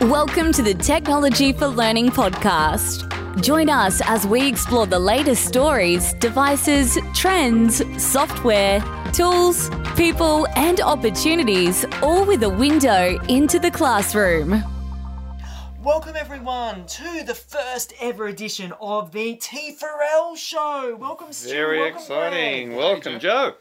Welcome to the Technology for Learning podcast. Join us as we explore the latest stories, devices, trends, software, tools, people, and opportunities, all with a window into the classroom. Welcome everyone to the first ever edition of the T4L show. Welcome, Stu. Very Welcome, exciting. Greg. Welcome, Joe.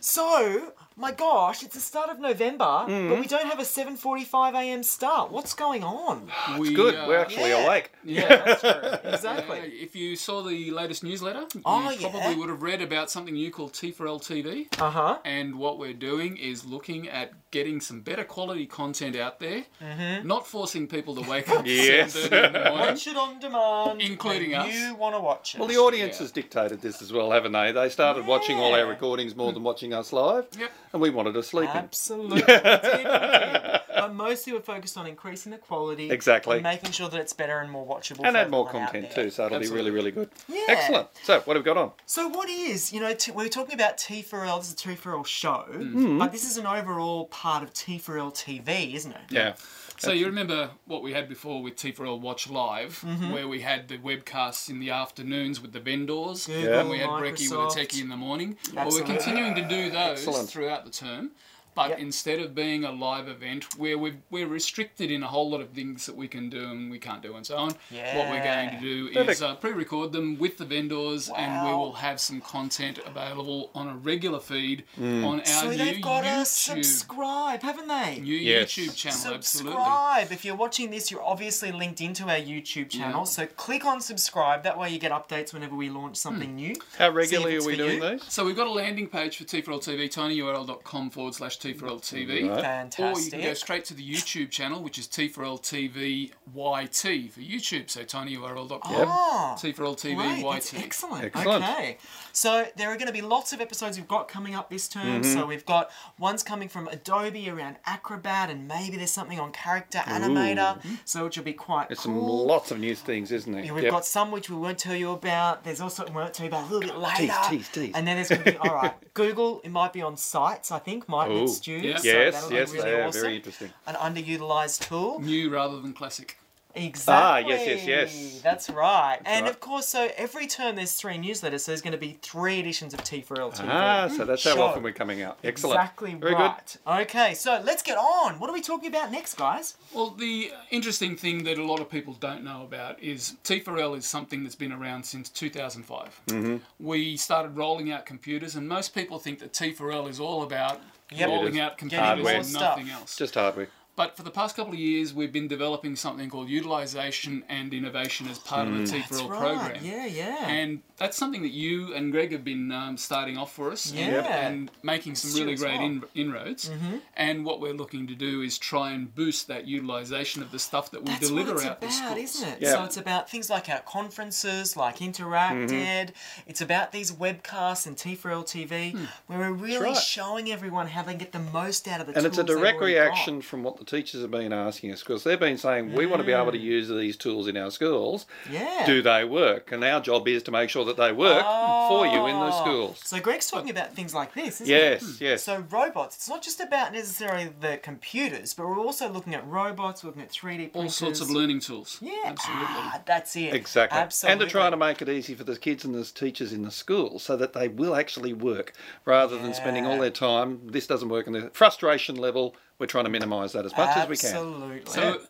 So, my gosh, it's the start of November, Hmm. but we don't have a 7:45 a.m. start. What's going on? It's good. uh, We're actually yeah. awake. Yeah, That's true. Exactly. Uh, if you saw the latest newsletter, Oh, you yeah. probably would have read about something new called T4L TV. Uh huh. And what we're doing is looking at getting some better quality content out there, Mm-hmm. not forcing people to wake up Yes. at 7.30 in the morning. Watch it on demand, Including when us. You want to watch it? Well, the audience Yeah. has dictated this as well, haven't they? They started watching all our recordings more than watching us live, Yep. and we wanted to sleep in. Absolutely. We did, we did. But mostly we're focused on increasing the quality. Exactly. And making sure that it's better and more watchable. And for add more content too, so it'll Absolutely. be really, really good. Yeah. Excellent. So, what have we got on? So what is, you know, t- we're talking about T4L, this is a T4L show, Mm-hmm. but this is an overall part of T4L TV, isn't it? Yeah. So you remember what we had before with T4L Watch Live, Mm-hmm. where we had the webcasts in the afternoons with the vendors, Google, and we had Brecky with Microsoft. a techie in the morning. Well, we're continuing to do those Excellent. throughout the term. But Yep. instead of being a live event where we've, we're restricted in a whole lot of things that we can do and we can't do and so on, what we're going to do Perfect. is uh, pre-record them with the vendors and we will have some content available on a regular feed Mm. on our YouTube So new they've got to subscribe, haven't they? new Yes. YouTube channel. Absolutely. Subscribe. If you're watching this, you're obviously linked into our YouTube channel. Yeah. So click on subscribe. That way you get updates whenever we launch something new. How regularly are we doing you. these? So we've got a landing page for T4L TV, tinyurl.com forward slash T4L TV. Right. Fantastic. Or you can go straight to the YouTube channel, which is T4L TV YT for YouTube. So tinyurl.com. Oh, T4L TV Great, YT. that's excellent. Excellent. Okay, so there are going to be lots of episodes we've got coming up this term. Mm-hmm. So we've got ones coming from Adobe around Acrobat, and maybe there's something on Character Animator, so which will be quite There's cool. some lots of new things, isn't there? Yeah, we've Yep. got some which we won't tell you about. There's also we won't tell you about a little bit later. tease, tease. And then there's going to be all right. Google, it might be on sites. I think might Ooh. With students. Yeah. so Yes, that'll be yes, really they are awesome. very interesting. An underutilized tool. New rather than classic. Exactly. Ah, yes, yes, yes. That's right. and right. of course, so every term there's three newsletters, so there's going to be three editions of T4L TV. Ah, so that's how Show. often we're coming out. Excellent. Exactly Very right. Okay, so let's get on. What are we talking about next, guys? Well, the interesting thing that a lot of people don't know about is T4L is something that's been around since 2005. Mm-hmm. We started rolling out computers, and most people think that T4L is all about Yep. rolling out computers more and stuff. nothing else. Just hardware. But for the past couple of years, we've been developing something called utilization and innovation as part of the T4L right. program. Yeah, yeah. And that's something that you and Greg have been um, starting off for us and- Yeah. and, making some really great in, inroads. And what we're looking to do is try and boost that utilization of the stuff that we That's deliver what it's out to about, schools. isn't it? Yeah. So it's about things like our conferences, like Interact Mm-hmm. Ed. It's about these webcasts and T4L TV, Hmm. where we're really right. showing everyone how they get the most out of the And tools it's a direct reaction got. from what the teachers have been asking us because they've been saying we want to be able to Mm. use these tools in our schools. Yeah. Do they work? And our job is to make sure that they work for you in those Oh. schools. So Greg's talking about things like this, isn't Yes, it? yes. So robots, it's not just about necessarily the computers, but we're also looking at robots, we're looking at 3D printers. All sorts of learning tools. Yeah, Absolutely. Ah, that's it. Exactly. Absolutely. And to try to make it easy for the kids and the teachers in the school so that they will actually work rather than spending all their time, this doesn't work, and the frustration level, we're trying to minimise that as much as we can. Absolutely. So,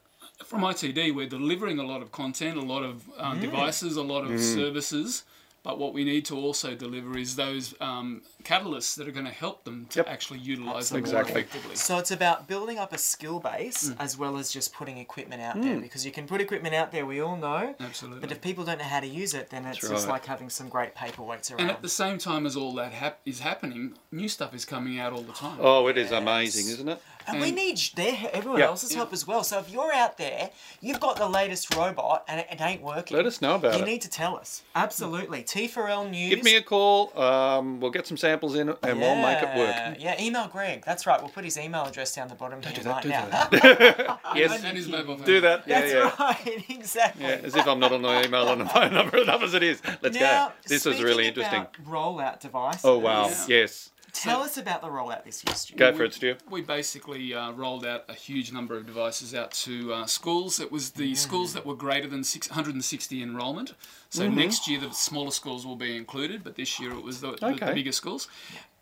from ITD, we're delivering a lot of content, a lot of Mm. um, devices, a lot of Mm. services. But what we need to also deliver is those um, catalysts that are going to help them to Yep. actually utilise them Exactly. more effectively. So it's about building up a skill base Mm. as well as just putting equipment out Mm. there because you can put equipment out there, we all know. Absolutely. But if people don't know how to use it, then it's That's just right. like having some great paperweights around. And at the same time as all that hap- is happening, new stuff is coming out all the time. Oh, it is amazing, isn't it? And we need their everyone Yeah. else's help as well. So if you're out there, you've got the latest robot and it, it ain't working. Let us know about You it. You need to tell us. Absolutely. T4L News. Give me a call. Um, we'll get some samples in and we'll make it work. Yeah, Yeah, email Greg. That's right. We'll put his email address down the bottom here do that, right do now. that. yes, and his mobile phone. do that. Yeah, That's yeah. right. Exactly. Yeah, as if I'm not on the email and the phone number enough as it is. Let's Now, go. This was really interesting. about Rollout device. Oh wow, Yeah. yes. Tell us about the rollout this year, Stu. Go for it, Stu. We basically uh, rolled out a huge number of devices out to uh, schools. It was the schools that were greater than 660 enrolment. So Mm-hmm. next year the smaller schools will be included, but this year it was the, the, the bigger schools.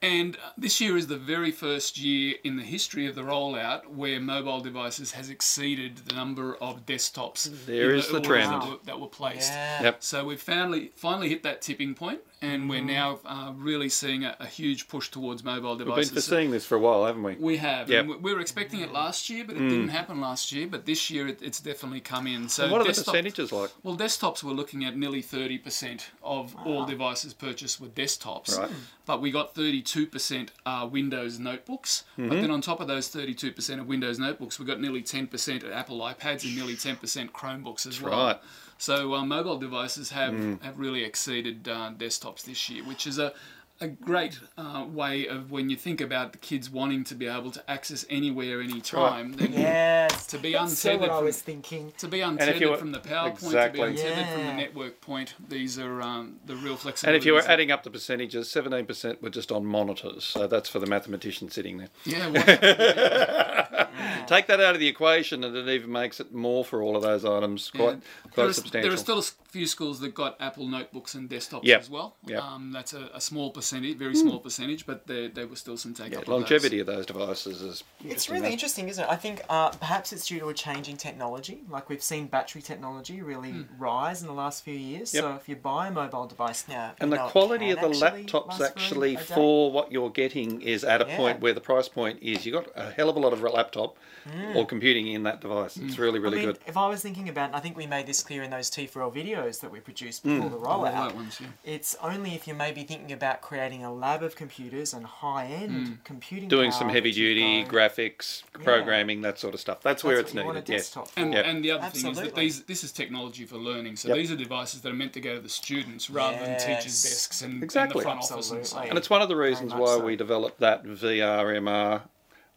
And uh, this year is the very first year in the history of the rollout where mobile devices has exceeded the number of desktops. There in is the trend. That were, that were placed. Yeah. Yep. So we've finally finally hit that tipping point, and we're now uh, really seeing a, a huge push towards mobile devices. We've been seeing this for a while, haven't we? We have. Yep. And we- we were expecting it last year, but it didn't happen last year. But this year, it, it's definitely come in. So And what are the percentages like? Well, desktops we're looking at nearly 30% of all devices purchased were desktops. Right. But we got 32% are Windows notebooks. Mm. But then on top of those 32% of Windows notebooks, we got nearly 10% of Apple iPads and nearly 10% Chromebooks as well. right. So uh, mobile devices have, have really exceeded uh, desktops this year, which is a, a great uh, way of when you think about the kids wanting to be able to access anywhere, anytime. then Yes. To be That's so what untethered I from- was thinking. to be untethered were- from the power Exactly. point, to be untethered from the network point, these are um, the real flexibility. And if you were adding up the percentages, 17% were just on monitors. So that's for the mathematician sitting there. yeah, well, Take that out of the equation, and it even makes it more for all of those items. Quite, there, quite are, substantial. there are still a few schools that got Apple notebooks and desktops Yep. as well. Yep. Um, that's a, a small percentage, very small percentage, but there, there was still some take Yeah, up. longevity of those devices is. It's really though. interesting, isn't it? I think uh, perhaps it's due to a changing technology. Like we've seen battery technology really rise in the last few years. Yep. So if you buy a mobile device now, And you the know it quality of the actually laptops last for actually for what you're getting is at a Yeah. point where the price point is. you've got a hell of a lot of laptop or computing in that device. It's really, really Mm. I mean, good. if I was thinking about, and I think we made this clear in those T4L videos that we produced Mm. before the All rollout. that ones, yeah. It's only if you may be thinking about creating a lab of computers and high-end hmm. computing. Doing power some heavy duty go- graphics, programming, that sort of stuff. That's, where it's what you want needed. a Yes. desktop for. And, Yep. and the other thing is that these this is technology for learning. So Yep. these are devices that are meant to go to the students rather than teachers' desks and, and the front office and so And it's one of the reasons why so. we developed that VRMR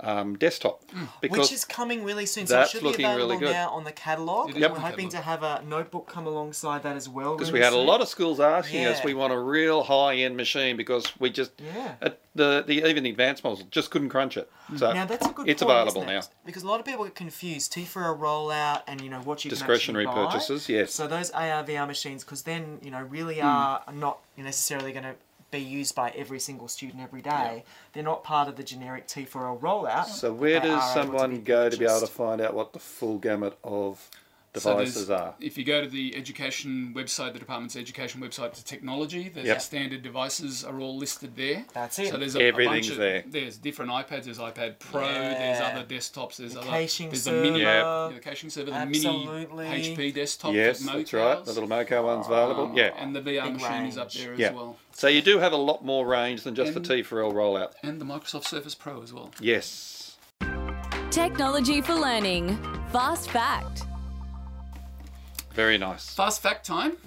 um, desktop. Because Which is coming really soon. So it should be really available good. now on the catalogue. Is we're hoping to have a notebook come alongside that as well. because really we had a lot of schools asking us, we want a real high end machine because we just Yeah. at the the even the advanced models just couldn't crunch it. So Now that's a good it's point, available it? now. Because a lot of people get confused. T for a rollout and you know what you Discretionary can actually buy. purchases, yes. So those AR VR machines, because then you know really Hmm. are not necessarily going to be used by every single student every day. They're not part of the generic T4L rollout. So where does are able to someone be go to be able to find out what the full gamut of So devices are? If you go to the education website, the department's education website to technology, there's Yep. the standard devices are all listed there. That's it. So there's a, a bunch of, there. There's different iPads. There's iPad Pro. There's other desktops. There's The other. caching there's server. the mini. Yeah. Yeah, the caching server. The Absolutely. mini HP desktop. Yes, that that's right. The little Moco one's available. um, yeah. And the VR Big machine is up there Yeah. as well. So you do have a lot more range than just And- the T4L rollout. And the Microsoft Surface Pro as well. Yes. Technology for learning. Fast fact. Very nice. Fast fact time.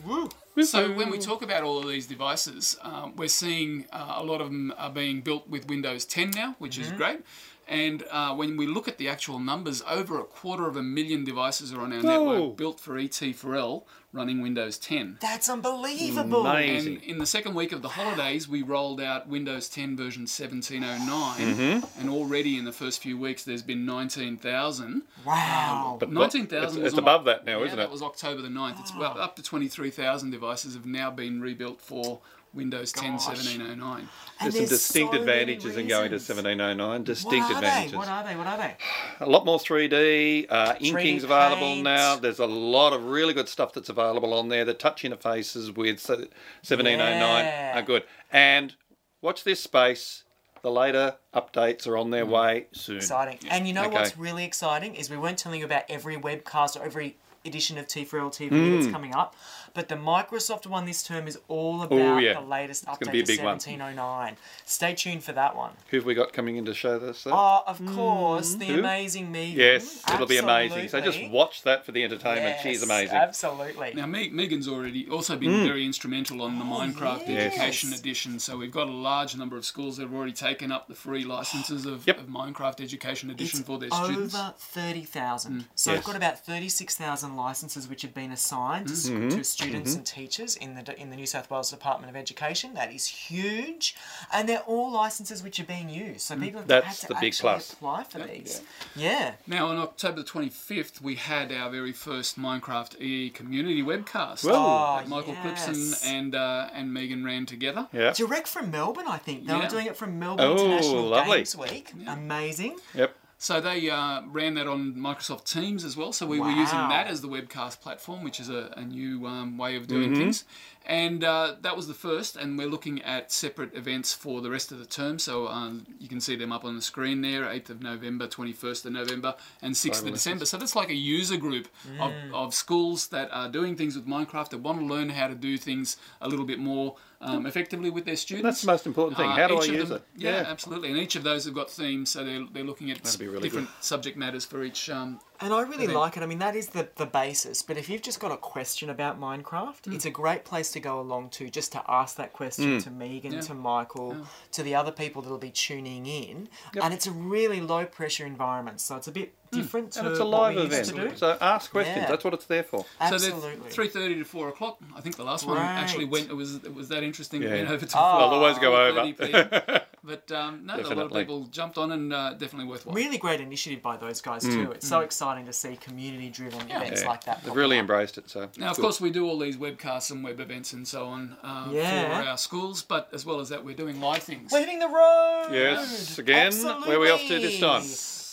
So when we talk about all of these devices, um, we're seeing uh, a lot of them are being built with Windows 10 now, which is great. And uh, when we look at the actual numbers, over a quarter of a million devices are on our Whoa. network built for ET4L running Windows 10. That's unbelievable. Amazing. And in the second week of the holidays, we rolled out Windows 10 version 1709, and already in the first few weeks, there's been 19,000. Wow. But 19,000 It's, it's on- above that now, Yeah, isn't it? that was October the 9th. It's well up to 23,000 devices have now been rebuilt for Windows 10 Gosh. 1709. And There's some distinct so advantages in going to 1709. Distinct what are advantages. They? What are they? What are they? a lot more 3D. Uh, inking's available paint. now. There's a lot of really good stuff that's available on there. The touch interfaces with 1709 Yeah. are good. And watch this space. The later updates are on their way soon. Exciting. And you know Okay. what's really exciting is we weren't telling you about every webcast or every edition of T4L TV Hmm. that's coming up, but the Microsoft one this term is all about Oh, yeah. the latest It's update gonna be a to big one. 1709. Stay tuned for that one. Who have we got coming in to show this? though? Oh, of course, the Hmm. Who? amazing Megan. yes, it'll be amazing. So just watch that for the entertainment. She's amazing. Absolutely. Now, Megan's already also been mm. very instrumental on the oh, Minecraft Oh, yes. Education Edition. So we've got a large number of schools that have already taken up the free licenses of, Yep. of Minecraft Education Edition It's for their students. over 30,000. Mm. So Yes. we've got about 36,000 licenses which have been assigned mm. to, s- to students and teachers in the in the New South Wales Department of Education. That is huge, and they're all licenses which are being used. So people have That's had to the big actually plus. apply for these. Yeah. Now, on October the 25th, we had our very first Minecraft EE community webcast. Whoa. that Michael Oh, yes. Clipson and uh, and Megan ran together. Yeah. Direct from Melbourne, I think. They were doing it from Melbourne Oh, International lovely. Games Week. Amazing. Yep. So they uh, ran that on Microsoft Teams as well. So we were using that as the webcast platform, which is a, a new um, way of doing Mm-hmm. things. And uh, that was the first. And we're looking at separate events for the rest of the term. So um, you can see them up on the screen there: 8th of November, 21st of November, and 6th of December. So that's like a user group of, Mm. of schools that are doing things with Minecraft that want to learn how to do things a little bit more um, effectively with their students. That's the most important thing. Uh, How do I use them- it? Yeah, absolutely. And each of those have got themes, so they're, they're looking at really different subject matters for each. Um, And I really Event. like it. I mean, that is the, the basis. But if you've just got a question about Minecraft, Mm. it's a great place to go along to just to ask that question to Megan, Yeah. to Michael, to the other people that'll be tuning in. And it's a really low pressure environment. So it's a bit different to Mm. And it's a what live we used event. to do. So ask questions. Yeah. That's what it's there for. so Absolutely. they're three thirty to four o'clock. I think the last one actually went. It was it was that interesting. Yeah. It went over to Oh. They'll always go over. 4:30 PM. But um, no, a lot of people jumped on and uh, definitely worthwhile. Really great initiative by those guys too. It's so exciting to see community driven events Mm. Yeah. like that. They've really up. embraced it. So Now, of good. course, we do all these webcasts and web events and so on uh, Yeah. for our schools, but as well as that, we're doing live things. We're hitting the road. Yes, again, where are we off to this time?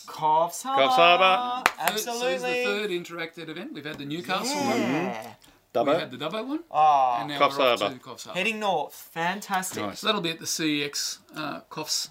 Coffs Harbour. Coffs Harbour. Third- So it's the third interactive event. We've had the Newcastle one, Yeah. we had the Dubbo one, Oh, and now Coffs we're off Harbour. to Coffs Harbour. heading north. Fantastic. Nice. So that'll be at the CEX uh, Coffs.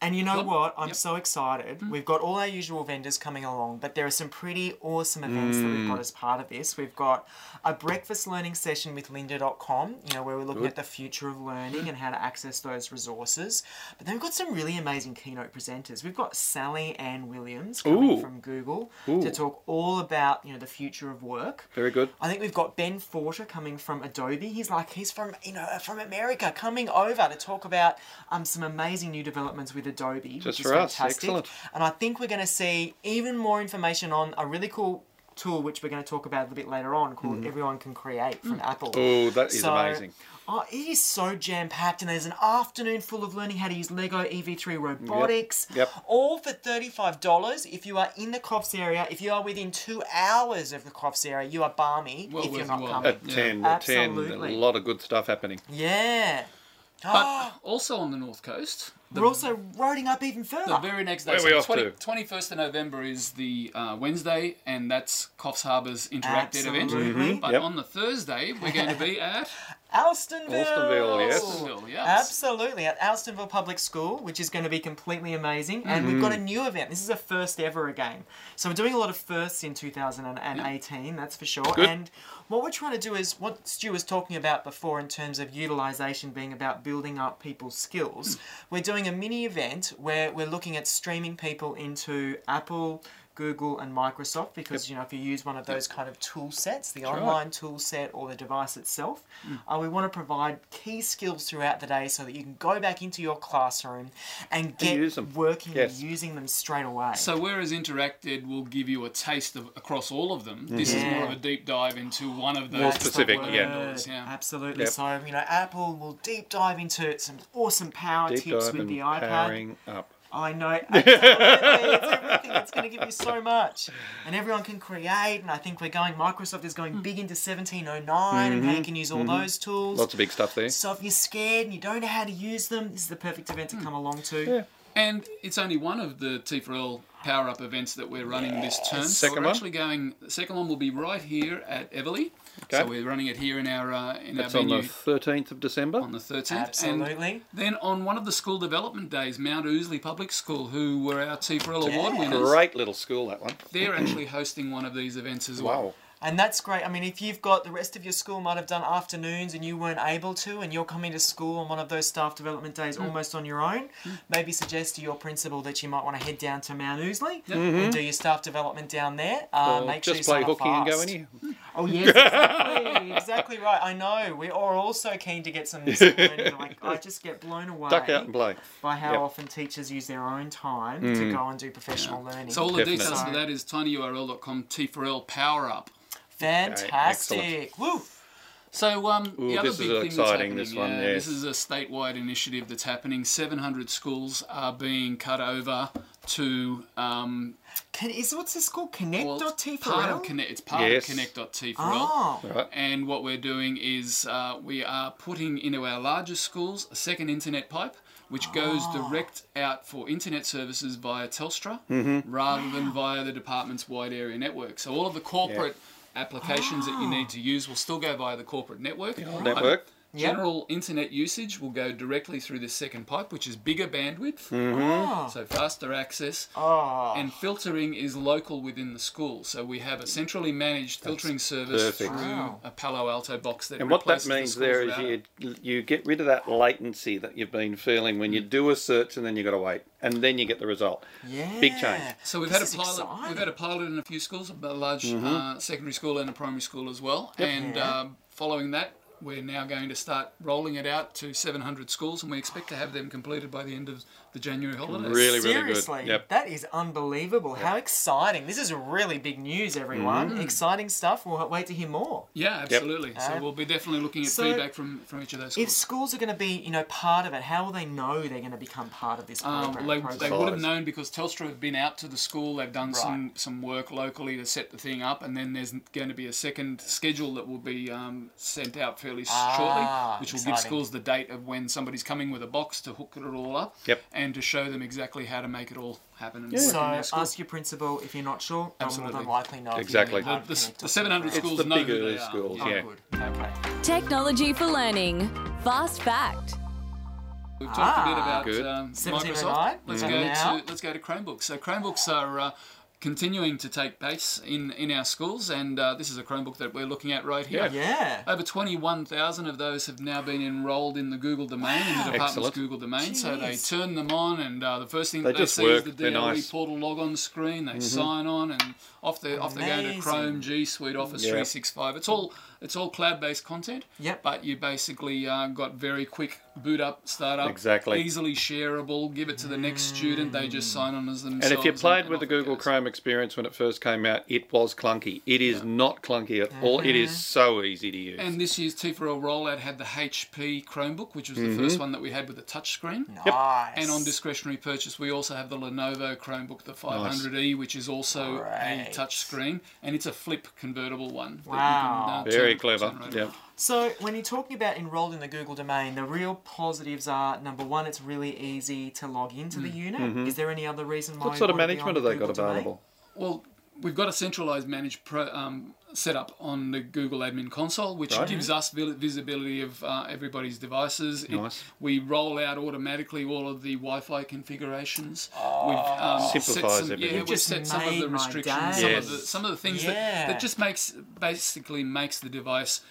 And you know Club. what? I'm Yep. so excited. We've got all our usual vendors coming along, but there are some pretty awesome events that we've got as part of this. We've got a breakfast learning session with lynda.com, you know, where we're looking Good. at the future of learning and how to access those resources. But then we've got some really amazing keynote presenters. We've got Sally Ann Williams coming Ooh. from Google Ooh. to talk all about, you know, the future of work. Very good. I think we've got Ben Forta coming from Adobe. He's like he's from you know from America, coming over to talk about um, some amazing new developments with Adobe, Just which is for us. fantastic. Excellent. And I think we're going to see even more information on a really cool tool which we're going to talk about a little bit later on called mm-hmm. Everyone Can Create from mm. Apple. Oh, that is So- amazing. Oh, it is so jam packed, and there's an afternoon full of learning how to use Lego EV3 robotics. Yep. All for $35 if you are in the Coffs area. If you are within two hours of the Coffs area, you are balmy Well if you're not while. coming. At Yeah. 10, at 10, Absolutely. a lot of good stuff happening. Yeah. But also on the North Coast, the, we're also roading up even further. the very next day, Where are we off 20, to? 21st of November is the uh, Wednesday, and that's Coffs Harbour's interactive event. Absolutely. But Yep. on the Thursday, we're going to be at Alstonville. Alstonville, yes. Alstonville, yes. Absolutely, at Alstonville Public School, which is going to be completely amazing. And we've got a mm. new event. This is a first ever again. So we're doing a lot of firsts in 2018, that's for sure. Good. And what we're trying to do is what Stu was talking about before in terms of utilization being about building up people's skills. We're doing a mini event where we're looking at streaming people into Apple. Google and Microsoft because you know if you use one of those kind of tool sets, the right. online tool set or the device itself, uh, we want to provide key skills throughout the day so that you can go back into your classroom and get use them. working Yes. and using them straight away. So whereas Interacted will give you a taste of across all of them, this is more of a deep dive into one of those More That's the specific, word. yeah. yeah. Absolutely. Yep. So, you know, Apple will deep dive into some awesome power Deep tips dive with and the iPad. powering up. I know, absolutely. it's everything. It's going to give you so much. And everyone can create. And I think we're going, Microsoft is going hmm. big into 1709 and how you can use all mm-hmm. those tools. Mm-hmm. Lots of big stuff there. So if you're scared and you don't know how to use them, this is the perfect event to hmm. come along to. Yeah. And it's only one of the T4L Power Up events that we're running this term. So Second we're one? actually going. The second one will be right here at Eveleigh. Okay. So we're running it here in our uh, in That's our on venue the 13th of December. on the 13th. Absolutely. And then on one of the school development days, Mount Ousley Public School, who were our T4L award winners, Great little school, that one. they're actually hosting one of these events as well. Wow. And that's great. I mean, if you've got the rest of your school might have done afternoons and you weren't able to, and you're coming to school on one of those staff development days Mm. almost on your own, maybe suggest to your principal that you might want to head down to Mount Ousley Yep. and do your staff development down there. Uh, Or make sure just you play sign up hooky and go fast. any. Oh yes, exactly, exactly right. I know. We are also keen to get some missing learning. Like I just get blown away Duck out and play. by how Yep. often teachers use their own time Mm. to go and do professional learning. So all the Definitely. details for that is tinyurl.com T4L Power Up. Fantastic. Woo. So um, Ooh, the other this big is thing exciting, that's this happening, one, yeah, yes. this is a statewide initiative that's happening. 700 schools are being cut over to um, Can, is what's this called? well, Connect.t for part of Connect. It's part Yes. of Connect.t4L. Oh. Right. And what we're doing is uh, we are putting into our largest schools a second internet pipe, which goes Ah. direct out for internet services via Telstra Mm-hmm. rather than via the department's wide area network. So all of the corporate applications that you ah. need to use will still go via the corporate network. but Network. Yep. General internet usage will go directly through this second pipe, which is bigger bandwidth, Oh. so faster access. Oh. And filtering is local within the school. So we have a centrally managed filtering service perfect. through Wow. a Palo Alto box that And what that replaces the means there is router. you you get rid of that latency that you've been feeling when you Mm. do a search and then you've got to wait and then you get the result. yeah. Big change. So we've This had a pilot. exciting. We've had a pilot in a few schools, a large Mm-hmm. uh, secondary school and a primary school as well. And Yeah. um, following that, we're now going to start rolling it out to 700 schools, and we expect to have them completed by the end of the January holidays. Really, really Seriously, good. Yep. that is unbelievable. How exciting! This is really big news, everyone. Mm-hmm. Exciting stuff. We'll wait to hear more. Yeah, absolutely. Uh, So we'll be definitely looking at so feedback from, from each of those If schools. schools are going to be, you know, part of it, how will they know they're going to become part of this Um, program? they, they program? would have known because Telstra have been out to the school. They've done some, Right. some work locally to set the thing up, and then there's going to be a second schedule that will be um, sent out fairly Ah, shortly, which will give schools the date of when somebody's coming with a box to hook it all up, Yep. and to show them exactly how to make it all happen. And Yeah. So ask your principal if you're not sure. They'll more than likely know. Exactly. The- the- the 700 program. schools It's the know who bigger they are. schools, Oh, yeah. good. Okay. Technology for learning. Fast fact. We've talked a bit Ah. about Good. um, Microsoft. Let's mhm. go Now. to let's go to Chromebooks. So Chromebooks are uh, continuing to take base in, in our schools, and uh, this is a Chromebook that we're looking at right here. Yeah. Over 21,000 of those have now been enrolled in the Google domain, in the department's Excellent. Google domain. So they turn them on, and uh, the first thing They that they see work. is the They're DLE nice. portal logon screen. They sign on, and off they off they go Amazing. to Chrome, G Suite, Office Yep. 365. It's all it's all cloud-based content. Yep. But you basically uh, got very quick boot up, start up, Exactly. easily shareable. Give it to the next student. They just sign on as themselves. And if you played and with the Google. Chrome experience when it first came out, it was clunky. It is not clunky at all. It is so easy to use. And this year's T4L rollout had the HP Chromebook, which was the Mm-hmm. first one that we had with a touch screen. Nice. And on discretionary purchase, we also have the Lenovo Chromebook, the 500E, which is also a Great. touch screen, and it's a flip convertible one. that you Wow. can, uh, Very turn- clever. turn right Yep. around. So when you're talking about enrolled in the Google domain, the real positives are number one, it's really easy to log into Mm. the unit. Is there any other reason why? Mm-hmm. What sort of wanna be on management the have they Google got domain? available? Well, we've got a centralized managed pro, um, setup on the Google Admin Console, which Right. gives us visibility of uh, everybody's devices. It- Nice. we roll out automatically all of the Wi-Fi configurations. we've um, set Simplifies some, everything. Yeah, we've just set some of the restrictions, day. some, Yes. of the, some of the things Yeah. that, that just makes basically makes the device.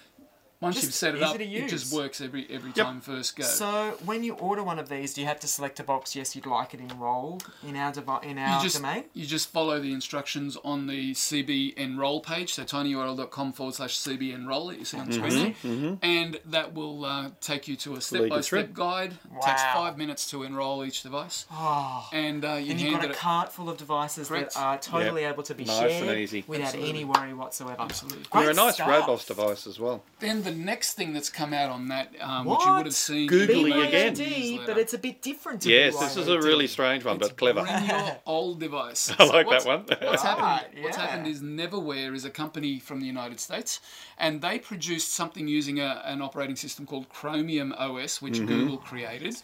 Once Just you've set it up, to it just works every every Yep. time first go. So when you order one of these, do you have to select a box? Yes, you'd like it enrolled in our devi- in our you just domain. you just follow the instructions on the CB enroll page, so tinyurl.com forward slash CB enroll that you see on the screen there, and that will uh, take you to a step by step guide. It takes five minutes to enroll each device, Oh. and uh, you And you've got a cart full of devices Correct. that are totally able to be Nice and shared easy. without Absolutely. any worry whatsoever. Absolutely. Great They're a nice stuff. robust device as well. Then the next thing that's come out on that, um, which you would have seen, Googly in the again. Newsletter. but it's a bit different. To Yes, this is a really strange one, but clever. Bring your old device. I like what's, that one. What's happened? Right, What's happened is Neverware is a company from the United States, and they produced something using a, an operating system called Chromium OS, which Mm-hmm. Google created.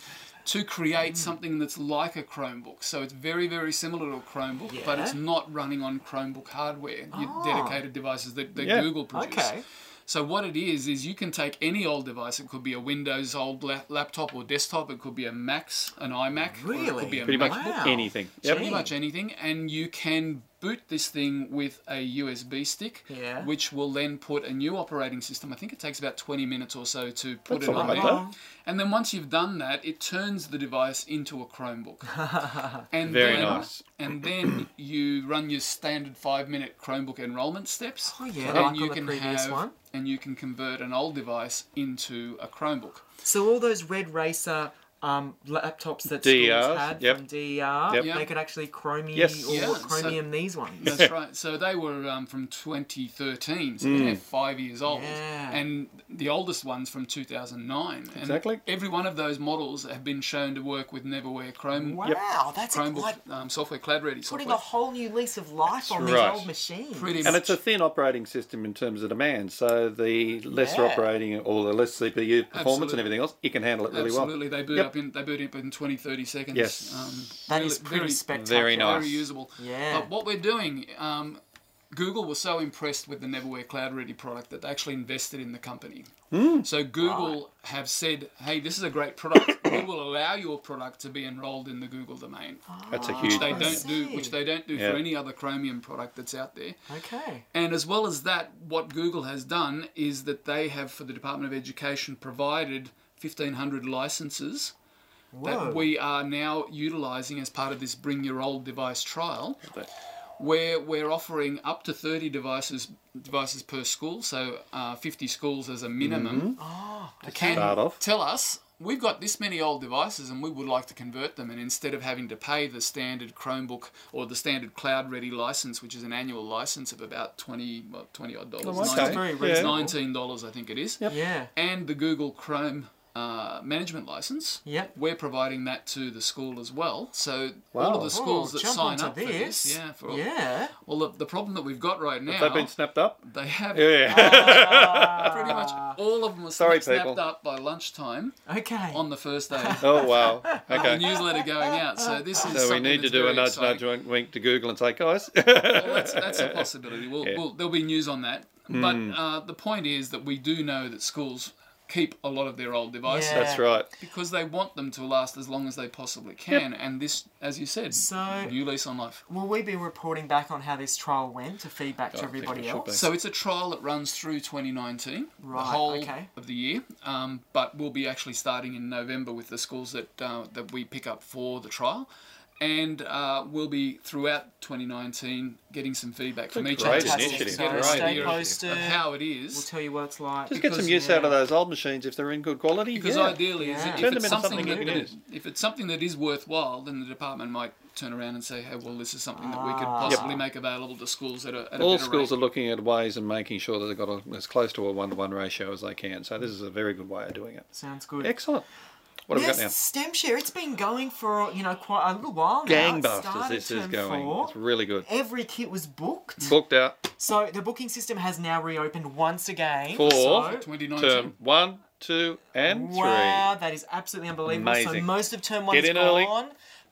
To create something that's like a Chromebook, so it's very, very similar to a Chromebook, but it's not running on Chromebook hardware, your Oh. dedicated devices that, that Yeah. Google produce. Okay. So what it is is you can take any old device. It could be a Windows old la- laptop or desktop. It could be a Mac, an iMac. Or it could be a Pretty much MacBook Wow. anything. Yep. pretty much anything, and you can boot this thing with a USB stick, Yeah. which will then put a new operating system. I think it takes about 20 minutes or so to put That's it on all right, there. though. And then once you've done that, it turns the device into a Chromebook. and Very then, nice. And then you run your standard five-minute Chromebook enrollment steps. Oh, yeah, and like you on the can previous have, one. And you can convert an old device into a Chromebook. So all those Red Racer um, laptops that DERs, schools had yep. from DER, Yep. they could actually chromium Yes. or Yeah, so- chromium these ones. That's right. So they were um, from 2013, so they're five years old, Yeah. and the oldest ones from 2009. And Exactly. Every one of those models have been shown to work with Neverware Chrome. Wow, that's Chromebook like um, software, cloud ready putting software. a whole new lease of life on these old machines. Pretty And much. it's a thin operating system in terms of demand, so the lesser Yeah. operating or the less CPU performance Absolutely. and everything else, it can handle it really Absolutely, well. they boot Yep. up in they boot up in 20, 30 seconds. Yes. um, That really- is pretty very, spectacular. very nice. very usable. Yeah. But what we're doing, um, Google was so impressed with the Neverware Cloud Ready product that they actually invested in the company. Hmm. So Google have said, "Hey, this is a great product. we will allow your product to be enrolled in the Google domain." That's a Ah, huge. They don't do, which they don't do Yeah. for any other Chromium product that's out there. Okay. And as well as that, what Google has done is that they have, for the Department of Education, provided 1,500 licenses Whoa. that we are now utilising as part of this Bring Your Old Device trial, where we're offering up to 30 devices devices per school, so uh, 50 schools as a minimum. Mm-hmm. to can Start off. tell us we've got this many old devices and we would like to convert them and instead of having to pay the standard chromebook or the standard cloud ready license which is an annual license of about 20 well, 20 odd dollars Oh, okay. Still very Yeah. reasonable. 19 dollars i think it is Yeah. and the google chrome uh, management license Yep. we're providing that to the school as well so all of the schools Oh, that sign onto up for this yeah for yeah. well the, the problem that we've got right now They've been snapped up. they have Yeah. pretty much all of them are Sorry, snapped people. up by lunchtime Okay. on the first day oh wow. the Okay. newsletter going out. So this is So we something need to that's do a very nudge, exciting. nudge, wink, wink to Google and say, guys. Well, that's, that's a possibility. We'll, Yeah. Hmm. we'll, there'll be news on that. But uh, the point is that we do know that schools keep a lot of their old devices Yeah. That's right. because they want them to last as long as they possibly can. And this, as you said, So- new lease on life. Will we be reporting back on how this trial went to feedback to everybody else? be. So it's a trial that runs through 2019, Right, the whole okay. of the year. Um, but we'll be actually starting in November with the schools that uh, that we pick up for the trial, and uh, we'll be throughout 2019 getting some feedback from each great other initiative. to get Great idea Stay posted. of how it is. We'll tell you what it's like. Just get some Because, use out of those old machines if they're in good quality. Because yeah. ideally, is Yeah. if Turn them it's into something something that, you if it's something that is worthwhile, then the department might turn around and say, "Hey, well, this is something that we could Ah. possibly make available to schools at a, at a All better schools rate." are looking at ways and making sure that they've got a, as close to a one-to-one ratio as they can. So this is a very good way of doing it. Sounds good. Excellent. What have yes, we got now? STEM Share. It's been going for you know quite a little while now. It Gangbusters, this is going. four. It's really good. Every kit was booked. Booked out So the booking system has now reopened once again. For so, 2019. term one, two, and Wow, that is absolutely unbelievable. Amazing. So most of term one Get is in early.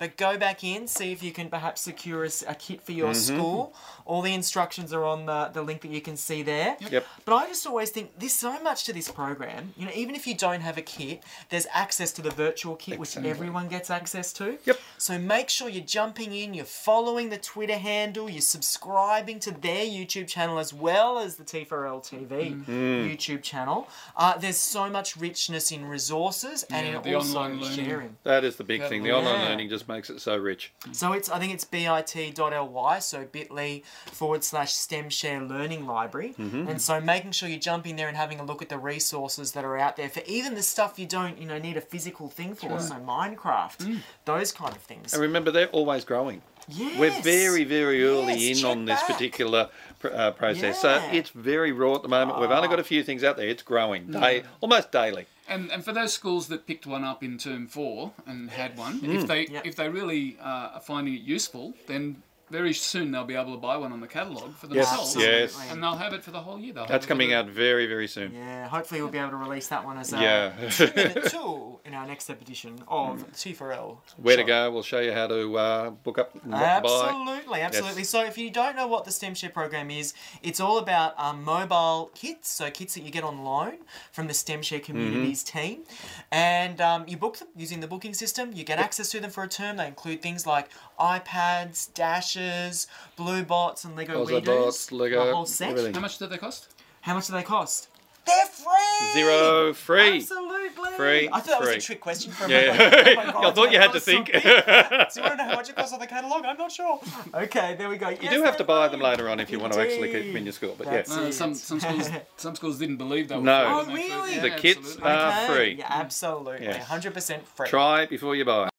Gone. But go back in, see if you can perhaps secure a kit for your Mm-hmm. school. All the instructions are on the, the link that you can see there. Yep. But I just always think there's so much to this program. You know, even if you don't have a kit, there's access to the virtual kit, Exactly. which everyone gets access to. Yep. So make sure you're jumping in, you're following the Twitter handle, you're subscribing to their YouTube channel as well as the T4L TV Mm. YouTube channel. Uh, there's so much richness in resources and Yeah, in the also online learning. sharing. That is the big thing. The online learning just makes it so rich. So it's I think it's bit.ly, so bit.ly forward slash STEM Share Learning Library. Mm-hmm. And so making sure you jump in there and having a look at the resources that are out there for even the stuff you don't, you know, need a physical thing for. So Minecraft, Mm. those kind of things. And remember, they're always growing. Yes. We're very, very early Yes, in on this back. particular pr- uh, process. So it's very raw at the moment. We've only got a few things out there. It's growing day, almost daily. And, and for those schools that picked one up in term four and had one, Mm. if they Yep. if they really uh, are finding it useful, then very soon they'll be able to buy one on the catalogue for Yes, themselves. yes. And they'll have it for the whole year. They'll That's have it coming for- out very, very soon. Yeah, hopefully we'll be able to release that one as a Yeah. minute two in our next edition of T4L. Where to go? We'll show you how to uh, book up and what to buy. Absolutely, absolutely. So if you don't know what the STEM Share program is, it's all about um, mobile kits, so kits that you get on loan from the STEM Share Communities team. And um, you book them using the booking system. You get access to them for a term. They include things like iPads, dashes, Sketches, Blue Bots, and Lego Ozobots, Readers. Lego, the whole set. everything. How much do they cost? How much do they cost? They're free. Zero free. Absolutely. Free, I thought that was a trick question for a Yeah. moment. Oh God, I thought you had to that was so think. Do you want to know how much it costs on the catalogue? I'm not sure. Okay, there we go. You do have to buy them later on if you want to actually keep them in your school. But That's yes, it. Uh, some some schools some schools didn't believe they were No. free Oh, when they first- really? yeah, The kits absolutely. are- Okay, free. Yeah, absolutely. Yes. 100% free. try before you buy.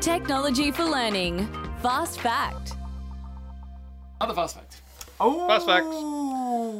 Technology for learning. Fast fact. Another fast fact. Oh. Fast facts.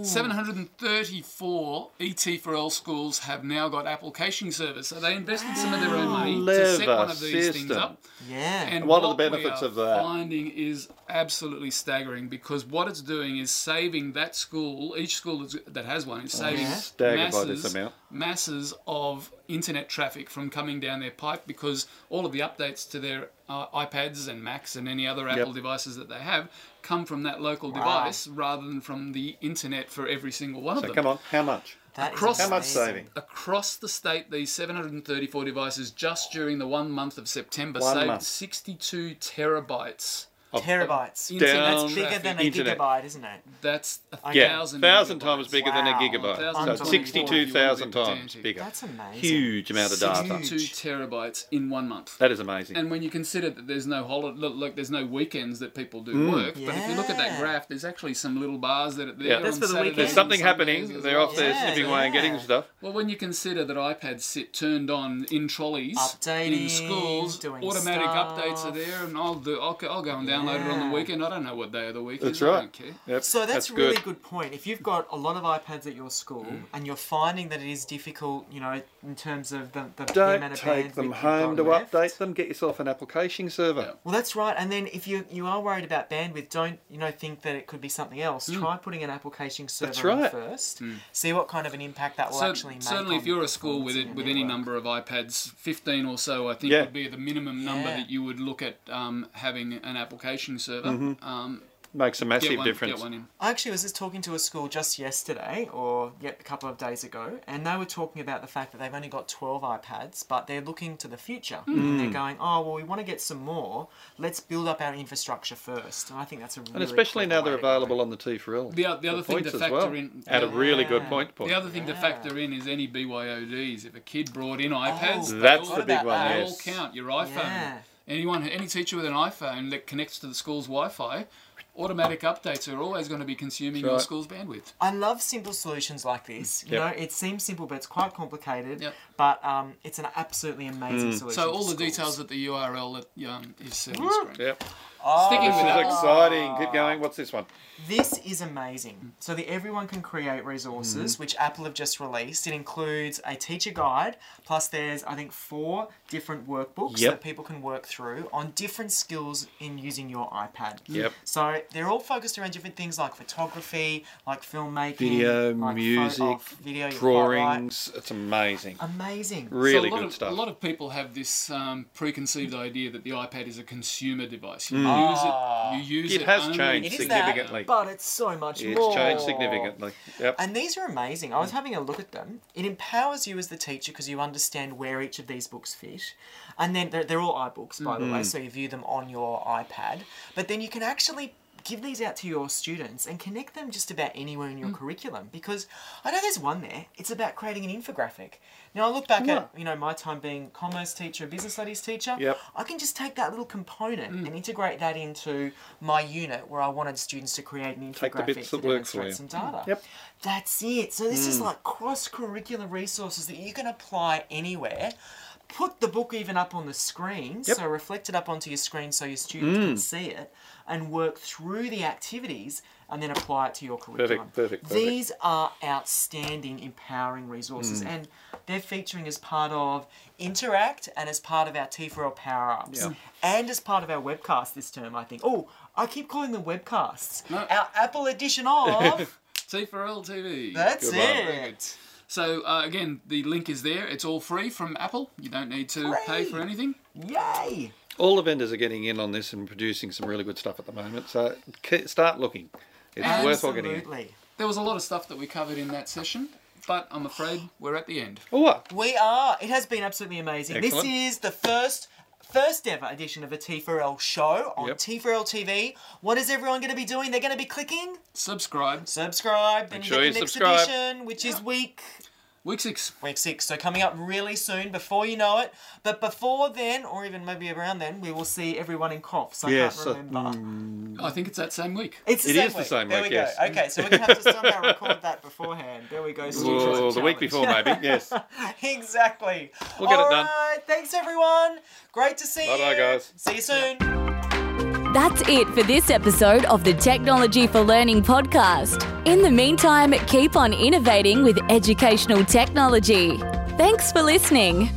734 ET4L schools have now got application service. So they invested some of their own money to set Clever one of these things up. Yeah. And What are the we benefits are of that? Finding is absolutely staggering because what it's doing is saving that school, each school that has one, is saving yeah. Staggered by this masses, amount. masses of internet traffic from coming down their pipe because all of the updates to their uh, iPads and Macs and any other Apple devices that they have come from that local device rather than from the internet for every single one of them. So them come on, how much? That is across- How much saving? across the state, these 734 devices just during the one month of September One saved month. 62 terabytes. Oh, terabytes. Down- That's bigger traffic. than a Internet. gigabyte, isn't it? That's a Yeah, thousand, thousand times bigger than a gigabyte. So 62,000 times bigger. That's amazing. Huge amount of data. 62 terabytes in one month. That is amazing. And when you consider that there's no holiday, look, look, there's no weekends that people do mm. work. But if you look at that graph, there's actually some little bars that are there. Yeah. on That's for the Saturdays. There's something Sundays happening. as They're well. off there snipping away and getting stuff. Well, when you consider that iPads sit turned on in trolleys Updating, in schools, doing automatic stuff. updates are there, and I'll do. I'll, I'll go and download it on the weekend. I don't know what day of the week That's is. I right. don't care. Yep, So that's, that's a really good. good point. If you've got a lot of iPads at your school Mm. and you're finding that it is difficult, you know, in terms of the, the, the Don't amount of take them home to left. update them. Get yourself an application server. Yeah. Well, that's right. And then if you you are worried about bandwidth, don't you know think that it could be something else. Try putting an application server That's in right. first. See what kind of an impact that will So, actually make. certainly, if you're a school with it, with your any number of iPads, 15 or so, I think Yeah. would be the minimum number Yeah. that you would look at um, having an application server. Um, Makes a get massive one, difference. Get one in. I actually was just talking to a school just yesterday, or yet a couple of days ago, and they were talking about the fact that they've only got 12 iPads, but they're looking to the future. And Mm. they're going, oh, well, we want to get some more. Let's build up our infrastructure first. And I think that's a really And especially now way they're to go. available on the T4L. The, o- the other thing points to as factor well. in. At a really good Yeah. point. point. The other thing to factor in is any BYODs. If a kid brought in iPads, Oh, That's all- the big one, that. They yes. all count. Your iPhone. Yeah. Anyone, any teacher with an iPhone that connects to the school's Wi-Fi, automatic updates are always going to be consuming That's your school's bandwidth. I love simple solutions like this. You Yep. know, it seems simple, but it's quite complicated. Yep. But um, it's an absolutely amazing solution. So all the schools. details at the URL that um, is set on the screen. Yep. Sticking This with is Apple. exciting. Keep going. What's this one? This is amazing. So the Everyone Can Create resources, Mm-hmm. which Apple have just released, it includes a teacher guide, plus there's I think four different workbooks Yep. that people can work through on different skills in using your iPad. Yep. So they're all focused around different things like photography, like filmmaking, Video, like pho- music, oh, video, you're right. drawings. It's amazing. Amazing. Really so a lot good of, stuff. A lot of people have this um, preconceived idea that the iPad is a consumer device. You Mm. use it. You use it. It has only changed It is to- that, significantly. but it's so much it's more. It's changed significantly. Yep. And these are amazing. I was having a look at them. It empowers you as the teacher because you understand where each of these books fit. And then they're, they're all iBooks, by the Mm-hmm. way, so you view them on your iPad. But then you can actually give these out to your students and connect them just about anywhere in your Mm. curriculum because I know there's one there. It's about creating an infographic. Now I look back Yeah. at you know my time being commerce teacher, business studies teacher. Yep. I can just take that little component Mm. and integrate that into my unit where I wanted students to create an infographic Take the bits to that work for demonstrate some data. Yep. That's it. So this is Mm. like cross-curricular resources that you can apply anywhere. Put the book even up on the screen, Yep. so reflect it up onto your screen so your students Mm. can see it, and work through the activities and then apply it to your curriculum. perfect, perfect. These are outstanding, empowering resources, Mm. and they're featuring as part of Interact and as part of our T4L Power Ups, Yeah. and as part of our webcast this term. I think. Oh, I keep calling them webcasts. No. Our Apple edition of. T4L TV. That's Good one. Very it. Good. So uh, again, the link is there. It's all free from Apple. You don't need to pay for anything. Yay! All the vendors are getting in on this and producing some really good stuff at the moment. So start looking. It's worthwhile getting in. Absolutely. There was a lot of stuff that we covered in that session, but I'm afraid we're at the end. Oh, what? We are. It has been absolutely amazing. Excellent. This is the first first ever edition of the T4L show on Yep. T4L TV. What is everyone going to be doing? They're going to be clicking Subscribe. subscribe. Then Make you sure get you the next subscribe. edition, which is week Week six. week six. So coming up really soon, before you know it. But before then, or even maybe around then, we will see everyone in Coffs. I Yes, can't uh, remember. I think it's that same week. It's the It same is the week. same there week, we yes. go. Okay, so we're gonna have to somehow record that beforehand. There we go. Stu. Well, the week before, maybe. Yes. exactly. We'll get it done. Alright, Thanks everyone. Great to see you. Bye-bye, guys. See you soon. That's it for this episode of the Technology for Learning podcast. In the meantime, keep on innovating with educational technology. Thanks for listening.